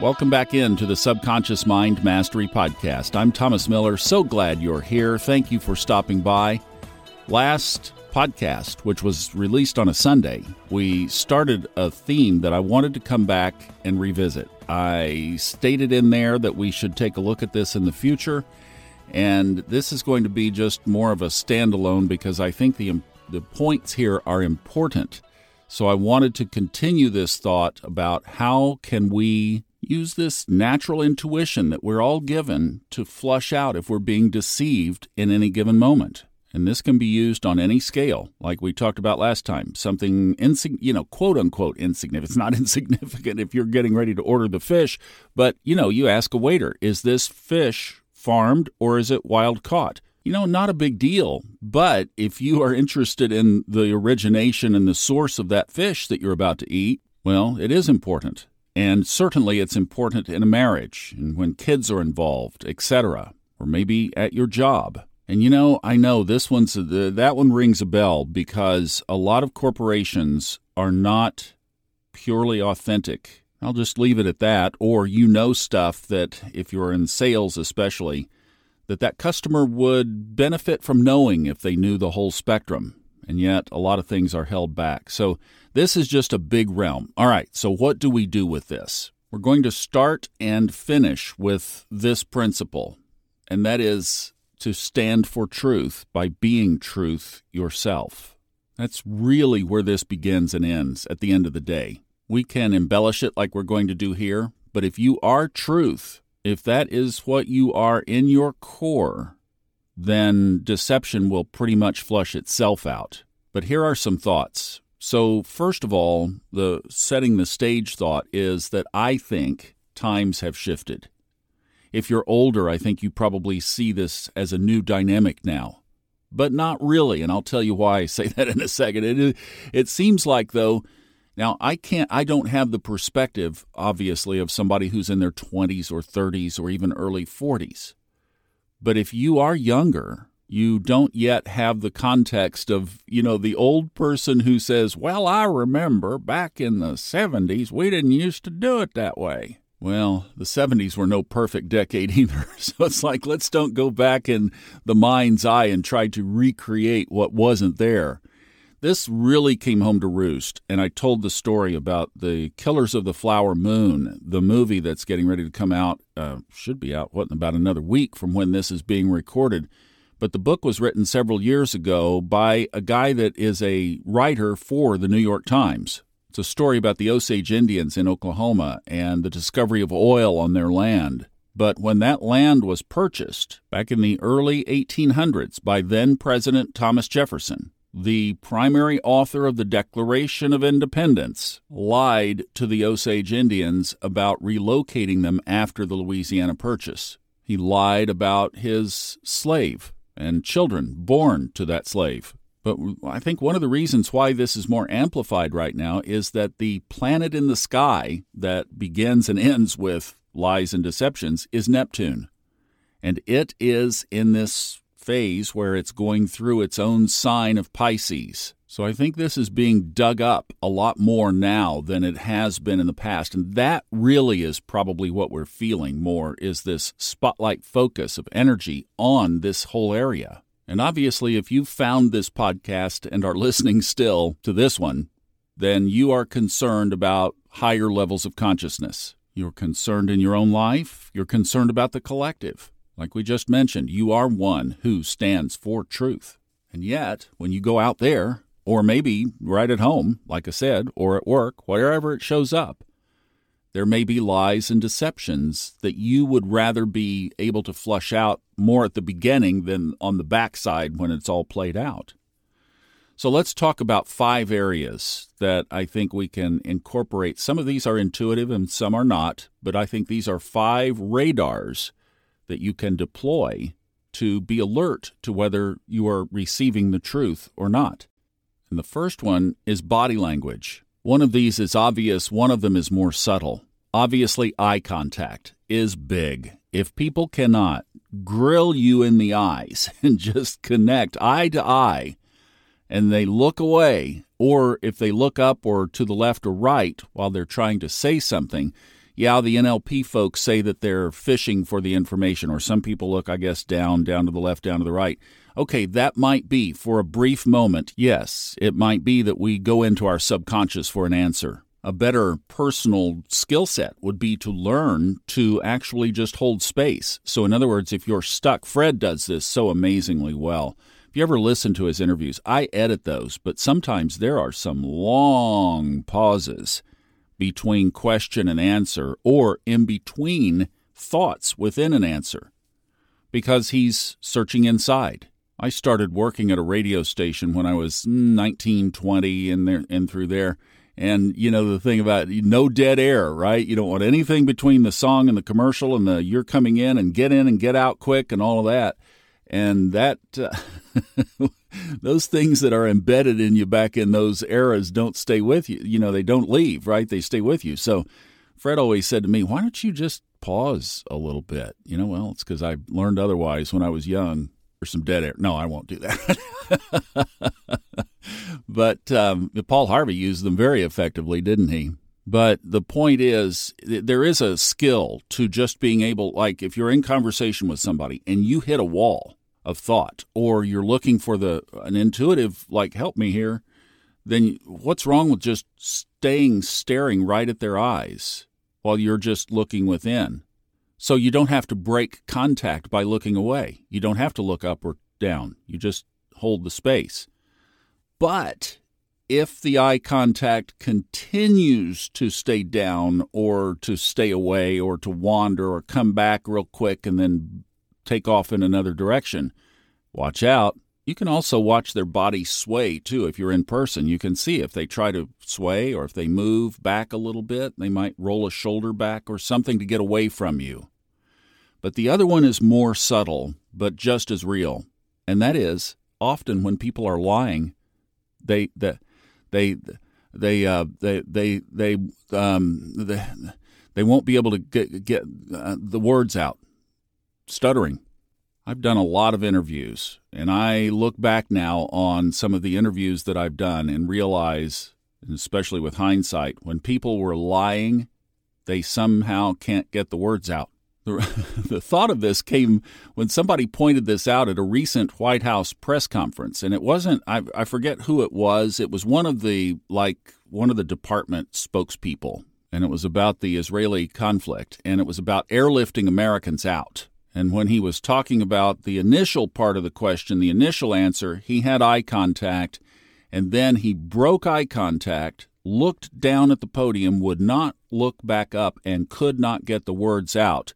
Welcome back into the Subconscious Mind Mastery Podcast. I'm Thomas Miller. So glad you're here. Thank you for stopping by. Last podcast, which was released on a Sunday, we started a theme that I wanted to come back and revisit. I stated in there that we should take a look at this in the future, and this is going to be just more of a standalone because I think the the points here are important. So I wanted to continue this thought about how can we use this natural intuition that we're all given to flush out if we're being deceived in any given moment. And this can be used on any scale, like we talked about last time. Something, insig- you know, quote unquote insignificant. It's not insignificant if you're getting ready to order the fish, but, you know, you ask a waiter, is this fish farmed or is it wild caught? You know, not a big deal. But if you are interested in the origination and the source of that fish that you're about to eat, well, it is important. And certainly it's important in a marriage and when kids are involved, etc., or maybe at your job. And you know, I know this one's uh, that one rings a bell because a lot of corporations are not purely authentic. I'll just leave it at that or you know stuff that if you're in sales especially that that customer would benefit from knowing if they knew the whole spectrum. And yet a lot of things are held back. So this is just a big realm. All right, so what do we do with this? We're going to start and finish with this principle, and that is to stand for truth by being truth yourself. That's really where this begins and ends at the end of the day. We can embellish it like we're going to do here, but if you are truth, if that is what you are in your core, then deception will pretty much flush itself out. But here are some thoughts so, first of all, the setting the stage thought is that I think times have shifted. If you're older, I think you probably see this as a new dynamic now, but not really. And I'll tell you why I say that in a second. It, it seems like, though, now I can't, I don't have the perspective, obviously, of somebody who's in their 20s or 30s or even early 40s. But if you are younger, you don't yet have the context of, you know, the old person who says, Well, I remember back in the 70s, we didn't used to do it that way. Well, the 70s were no perfect decade either. So it's like, let's don't go back in the mind's eye and try to recreate what wasn't there. This really came home to roost, and I told the story about the Killers of the Flower Moon, the movie that's getting ready to come out, uh, should be out, what, in about another week from when this is being recorded but the book was written several years ago by a guy that is a writer for the New York Times. It's a story about the Osage Indians in Oklahoma and the discovery of oil on their land. But when that land was purchased back in the early 1800s by then President Thomas Jefferson, the primary author of the Declaration of Independence lied to the Osage Indians about relocating them after the Louisiana Purchase. He lied about his slave and children born to that slave. But I think one of the reasons why this is more amplified right now is that the planet in the sky that begins and ends with lies and deceptions is Neptune. And it is in this phase where it's going through its own sign of Pisces. So I think this is being dug up a lot more now than it has been in the past. And that really is probably what we're feeling more is this spotlight focus of energy on this whole area. And obviously, if you've found this podcast and are listening still to this one, then you are concerned about higher levels of consciousness. You're concerned in your own life. You're concerned about the collective. Like we just mentioned, you are one who stands for truth. And yet, when you go out there or maybe right at home, like I said, or at work, wherever it shows up. There may be lies and deceptions that you would rather be able to flush out more at the beginning than on the backside when it's all played out. So let's talk about five areas that I think we can incorporate. Some of these are intuitive and some are not, but I think these are five radars that you can deploy to be alert to whether you are receiving the truth or not. And the first one is body language. One of these is obvious, one of them is more subtle. Obviously, eye contact is big. If people cannot grill you in the eyes and just connect eye to eye, and they look away, or if they look up or to the left or right while they're trying to say something, yeah, the NLP folks say that they're fishing for the information, or some people look, I guess, down, down to the left, down to the right. Okay, that might be for a brief moment. Yes, it might be that we go into our subconscious for an answer. A better personal skill set would be to learn to actually just hold space. So, in other words, if you're stuck, Fred does this so amazingly well. If you ever listen to his interviews, I edit those, but sometimes there are some long pauses between question and answer or in between thoughts within an answer because he's searching inside. I started working at a radio station when I was 19, 20 and there and through there. And you know the thing about no dead air, right? You don't want anything between the song and the commercial and the you're coming in and get in and get out quick and all of that. And that uh, those things that are embedded in you back in those eras don't stay with you. You know, they don't leave, right? They stay with you. So Fred always said to me, why don't you just pause a little bit? You know, well, it's because I learned otherwise when I was young. There's some dead air. No, I won't do that. but um, Paul Harvey used them very effectively, didn't he? But the point is, there is a skill to just being able, like, if you're in conversation with somebody and you hit a wall, of thought or you're looking for the an intuitive like help me here then what's wrong with just staying staring right at their eyes while you're just looking within so you don't have to break contact by looking away you don't have to look up or down you just hold the space but if the eye contact continues to stay down or to stay away or to wander or come back real quick and then take off in another direction. Watch out. You can also watch their body sway too. If you're in person, you can see if they try to sway or if they move back a little bit, they might roll a shoulder back or something to get away from you. But the other one is more subtle, but just as real. And that is often when people are lying, they they they they uh, they they they um, they, they won't be able to get get uh, the words out stuttering. I've done a lot of interviews, and I look back now on some of the interviews that I've done and realize, especially with hindsight, when people were lying, they somehow can't get the words out. The, the thought of this came when somebody pointed this out at a recent White House press conference, and it wasn't, I, I forget who it was. It was one of the, like, one of the department spokespeople, and it was about the Israeli conflict, and it was about airlifting Americans out and when he was talking about the initial part of the question, the initial answer, he had eye contact, and then he broke eye contact, looked down at the podium, would not look back up, and could not get the words out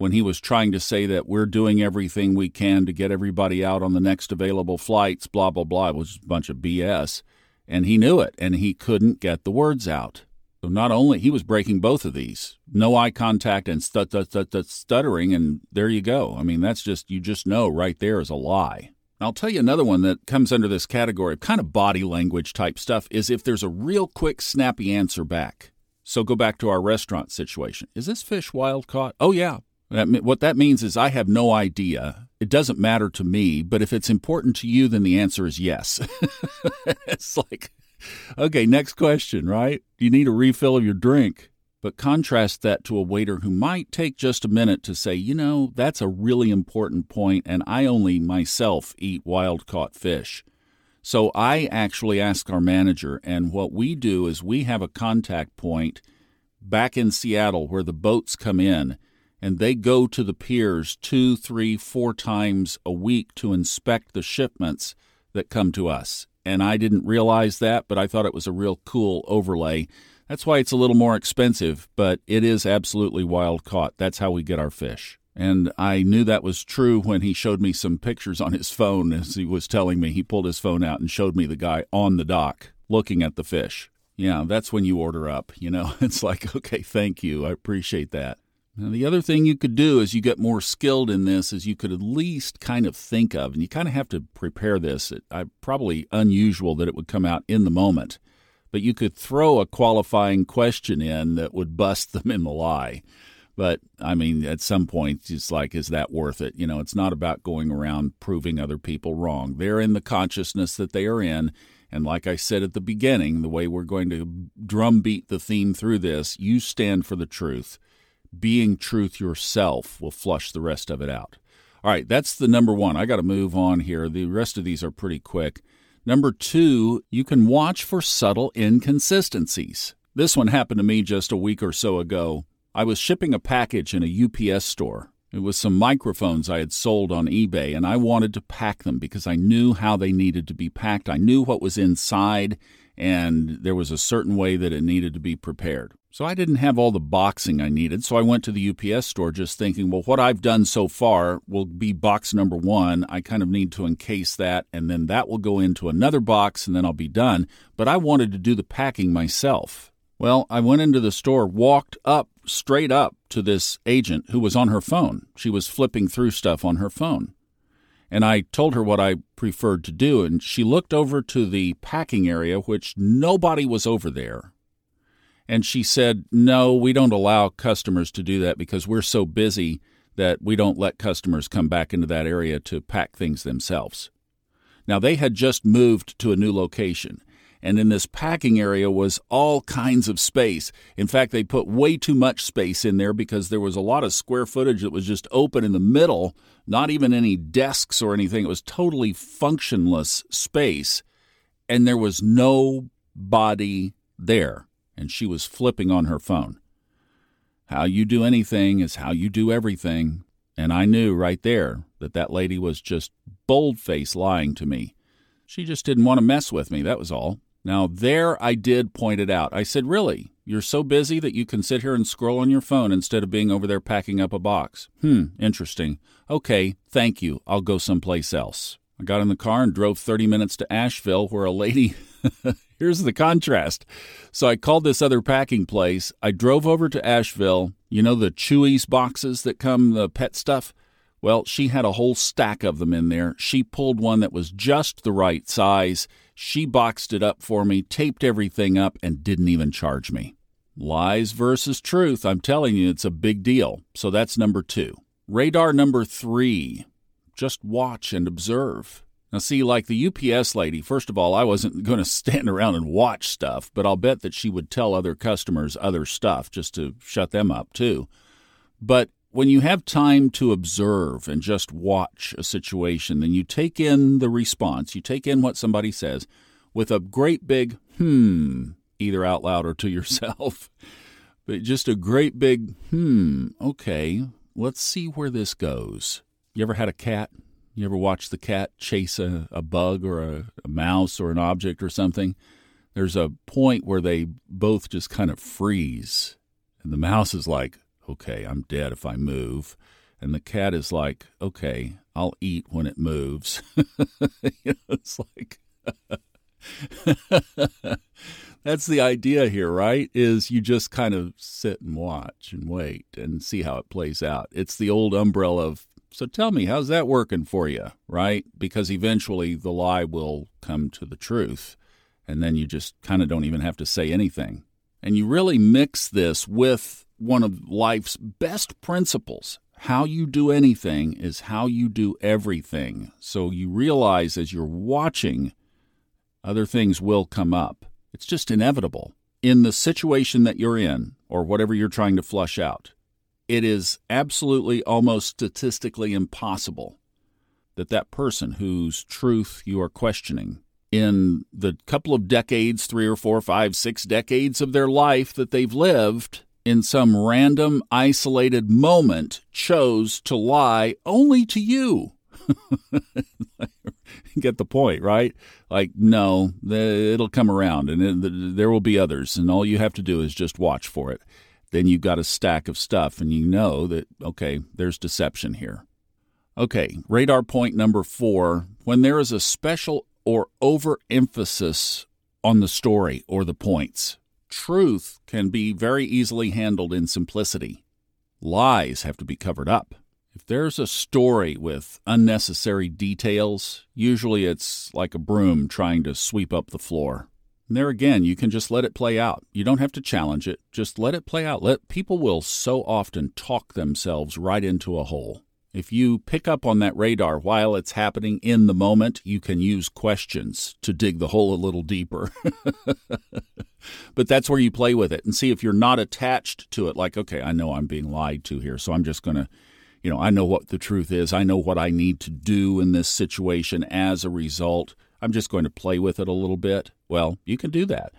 when he was trying to say that we're doing everything we can to get everybody out on the next available flights, blah, blah, blah. It was a bunch of BS. And he knew it, and he couldn't get the words out. So not only he was breaking both of these, no eye contact and stut, stut, stut, stut, stuttering, and there you go. I mean, that's just you just know right there is a lie. I'll tell you another one that comes under this category of kind of body language type stuff is if there's a real quick, snappy answer back. So go back to our restaurant situation. Is this fish wild caught? Oh yeah. what that means is I have no idea. It doesn't matter to me, but if it's important to you, then the answer is yes. it's like okay, next question, right? You need a refill of your drink? But contrast that to a waiter who might take just a minute to say, you know, that's a really important point, and I only myself eat wild caught fish. So I actually ask our manager, and what we do is we have a contact point back in Seattle where the boats come in, and they go to the piers two, three, four times a week to inspect the shipments that come to us and I didn't realize that, but I thought it was a real cool overlay. That's why it's a little more expensive, but it is absolutely wild caught. That's how we get our fish. And I knew that was true when he showed me some pictures on his phone as he was telling me. He pulled his phone out and showed me the guy on the dock looking at the fish. Yeah, that's when you order up. You know, it's like, okay, thank you. I appreciate that. Now, the other thing you could do as you get more skilled in this is you could at least kind of think of, and you kind of have to prepare this. It, I, probably unusual that it would come out in the moment, but you could throw a qualifying question in that would bust them in the lie. But I mean, at some point, it's like, is that worth it? You know, it's not about going around proving other people wrong. They're in the consciousness that they are in, And like I said at the beginning, the way we're going to drumbeat the theme through this, you stand for the truth. Being truth yourself will flush the rest of it out. All right, that's the number one. I got to move on here. The rest of these are pretty quick. Number two, you can watch for subtle inconsistencies. This one happened to me just a week or so ago. I was shipping a package in a UPS store. It was some microphones I had sold on eBay, and I wanted to pack them because I knew how they needed to be packed. I knew what was inside, and there was a certain way that it needed to be prepared. So I didn't have all the boxing I needed, so I went to the UPS store just thinking, well, what I've done so far will be box number one. I kind of need to encase that, and then that will go into another box, and then I'll be done. But I wanted to do the packing myself. Well, I went into the store, walked up straight up to this agent who was on her phone. She was flipping through stuff on her phone. And I told her what I preferred to do, and she looked over to the packing area, which nobody was over there. And she said, No, we don't allow customers to do that because we're so busy that we don't let customers come back into that area to pack things themselves. Now, they had just moved to a new location, and in this packing area was all kinds of space. In fact, they put way too much space in there because there was a lot of square footage that was just open in the middle, not even any desks or anything. It was totally functionless space, and there was nobody there. And she was flipping on her phone. How you do anything is how you do everything. And I knew right there that that lady was just bold face lying to me. She just didn't want to mess with me, that was all. Now, there I did point it out. I said, Really? You're so busy that you can sit here and scroll on your phone instead of being over there packing up a box? Hmm, interesting. Okay, thank you. I'll go someplace else. I got in the car and drove 30 minutes to Asheville, where a lady. Here's the contrast. So I called this other packing place. I drove over to Asheville. You know the Chewy's boxes that come, the pet stuff? Well, she had a whole stack of them in there. She pulled one that was just the right size. She boxed it up for me, taped everything up, and didn't even charge me. Lies versus truth. I'm telling you, it's a big deal. So that's number two. Radar number three just watch and observe. Now, see, like the UPS lady, first of all, I wasn't going to stand around and watch stuff, but I'll bet that she would tell other customers other stuff just to shut them up, too. But when you have time to observe and just watch a situation, then you take in the response, you take in what somebody says with a great big hmm, either out loud or to yourself. but just a great big hmm, okay, let's see where this goes. You ever had a cat? You ever watch the cat chase a, a bug or a, a mouse or an object or something? There's a point where they both just kind of freeze. And the mouse is like, okay, I'm dead if I move. And the cat is like, okay, I'll eat when it moves. it's like, that's the idea here, right? Is you just kind of sit and watch and wait and see how it plays out. It's the old umbrella of, so tell me, how's that working for you, right? Because eventually the lie will come to the truth. And then you just kind of don't even have to say anything. And you really mix this with one of life's best principles. How you do anything is how you do everything. So you realize as you're watching, other things will come up. It's just inevitable. In the situation that you're in, or whatever you're trying to flush out, it is absolutely almost statistically impossible that that person whose truth you are questioning in the couple of decades, three or four, five, six decades of their life that they've lived, in some random, isolated moment, chose to lie only to you. Get the point, right? Like, no, it'll come around and there will be others, and all you have to do is just watch for it. Then you've got a stack of stuff, and you know that, okay, there's deception here. Okay, radar point number four when there is a special or overemphasis on the story or the points Truth can be very easily handled in simplicity. Lies have to be covered up. If there's a story with unnecessary details, usually it's like a broom trying to sweep up the floor. And there again, you can just let it play out. You don't have to challenge it. Just let it play out. Let people will so often talk themselves right into a hole. If you pick up on that radar while it's happening in the moment, you can use questions to dig the hole a little deeper. but that's where you play with it and see if you're not attached to it. Like, okay, I know I'm being lied to here, so I'm just going to, you know, I know what the truth is. I know what I need to do in this situation as a result. I'm just going to play with it a little bit. Well, you can do that.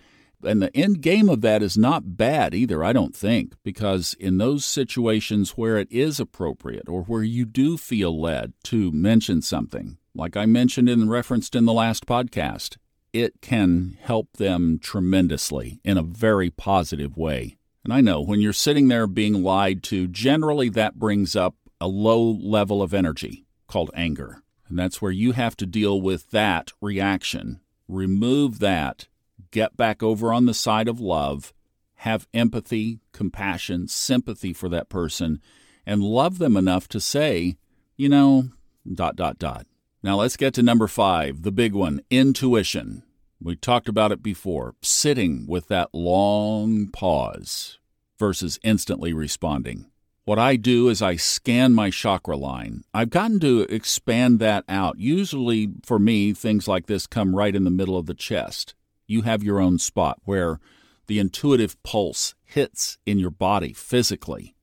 And the end game of that is not bad either, I don't think, because in those situations where it is appropriate or where you do feel led to mention something, like I mentioned and referenced in the last podcast, it can help them tremendously in a very positive way. And I know when you're sitting there being lied to, generally that brings up a low level of energy called anger. And that's where you have to deal with that reaction. Remove that get back over on the side of love, have empathy, compassion, sympathy for that person, and love them enough to say, you know, dot, dot, dot. Now let's get to number five, the big one intuition. We talked about it before, sitting with that long pause versus instantly responding. What I do is I scan my chakra line. I've gotten to expand that out. Usually, for me, things like this come right in the middle of the chest you have your own spot where the intuitive pulse hits in your body physically.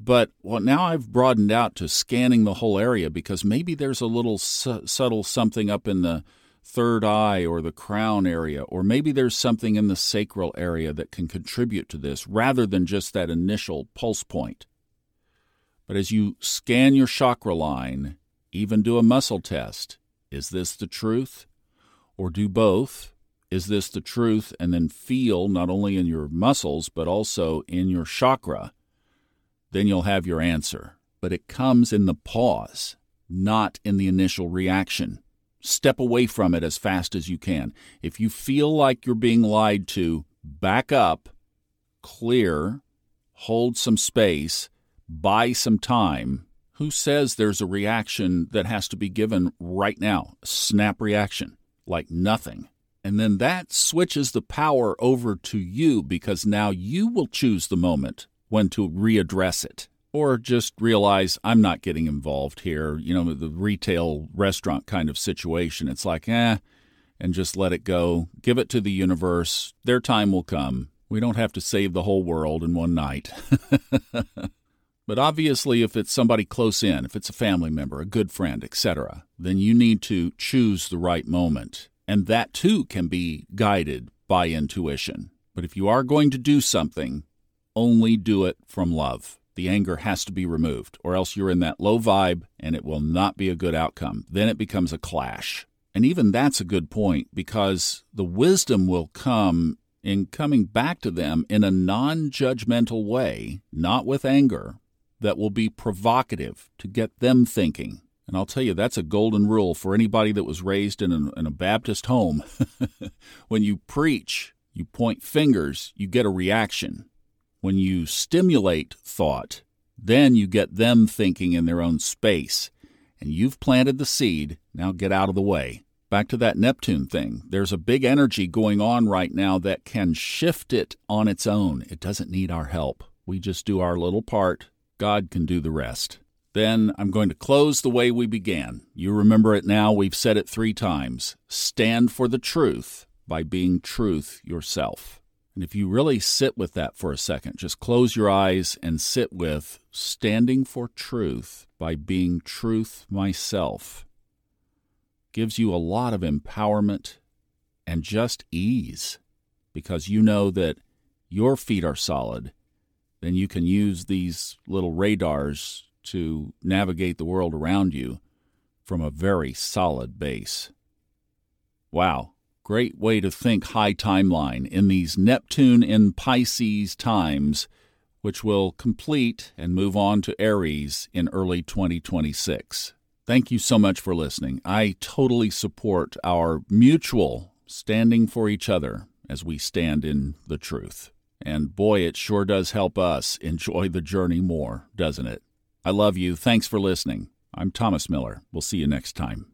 But well, now I've broadened out to scanning the whole area because maybe there's a little su- subtle something up in the third eye or the crown area, or maybe there's something in the sacral area that can contribute to this rather than just that initial pulse point. But as you scan your chakra line, even do a muscle test is this the truth? Or do both is this the truth? And then feel not only in your muscles, but also in your chakra. Then you'll have your answer. But it comes in the pause, not in the initial reaction. Step away from it as fast as you can. If you feel like you're being lied to, back up, clear, hold some space, buy some time. Who says there's a reaction that has to be given right now? Snap reaction, like nothing. And then that switches the power over to you because now you will choose the moment when to readdress it. Or just realize I'm not getting involved here, you know, the retail restaurant kind of situation. It's like, eh, and just let it go. Give it to the universe. Their time will come. We don't have to save the whole world in one night. but obviously, if it's somebody close in, if it's a family member, a good friend, etc., then you need to choose the right moment and that too can be guided by intuition. But if you are going to do something, only do it from love. The anger has to be removed, or else you're in that low vibe and it will not be a good outcome. Then it becomes a clash. And even that's a good point because the wisdom will come in coming back to them in a non judgmental way, not with anger, that will be provocative to get them thinking and I'll tell you, that's a golden rule for anybody that was raised in a, in a Baptist home. when you preach, you point fingers, you get a reaction. When you stimulate thought, then you get them thinking in their own space. And you've planted the seed, now get out of the way. Back to that Neptune thing. There's a big energy going on right now that can shift it on its own. It doesn't need our help. We just do our little part. God can do the rest. Then I'm going to close the way we began. You remember it now, we've said it three times. Stand for the truth by being truth yourself. And if you really sit with that for a second, just close your eyes and sit with standing for truth by being truth myself. Gives you a lot of empowerment and just ease because you know that your feet are solid. Then you can use these little radars to navigate the world around you from a very solid base. Wow, great way to think high timeline in these Neptune in Pisces times, which will complete and move on to Aries in early 2026. Thank you so much for listening. I totally support our mutual standing for each other as we stand in the truth. And boy, it sure does help us enjoy the journey more, doesn't it? I love you. Thanks for listening. I'm Thomas Miller. We'll see you next time.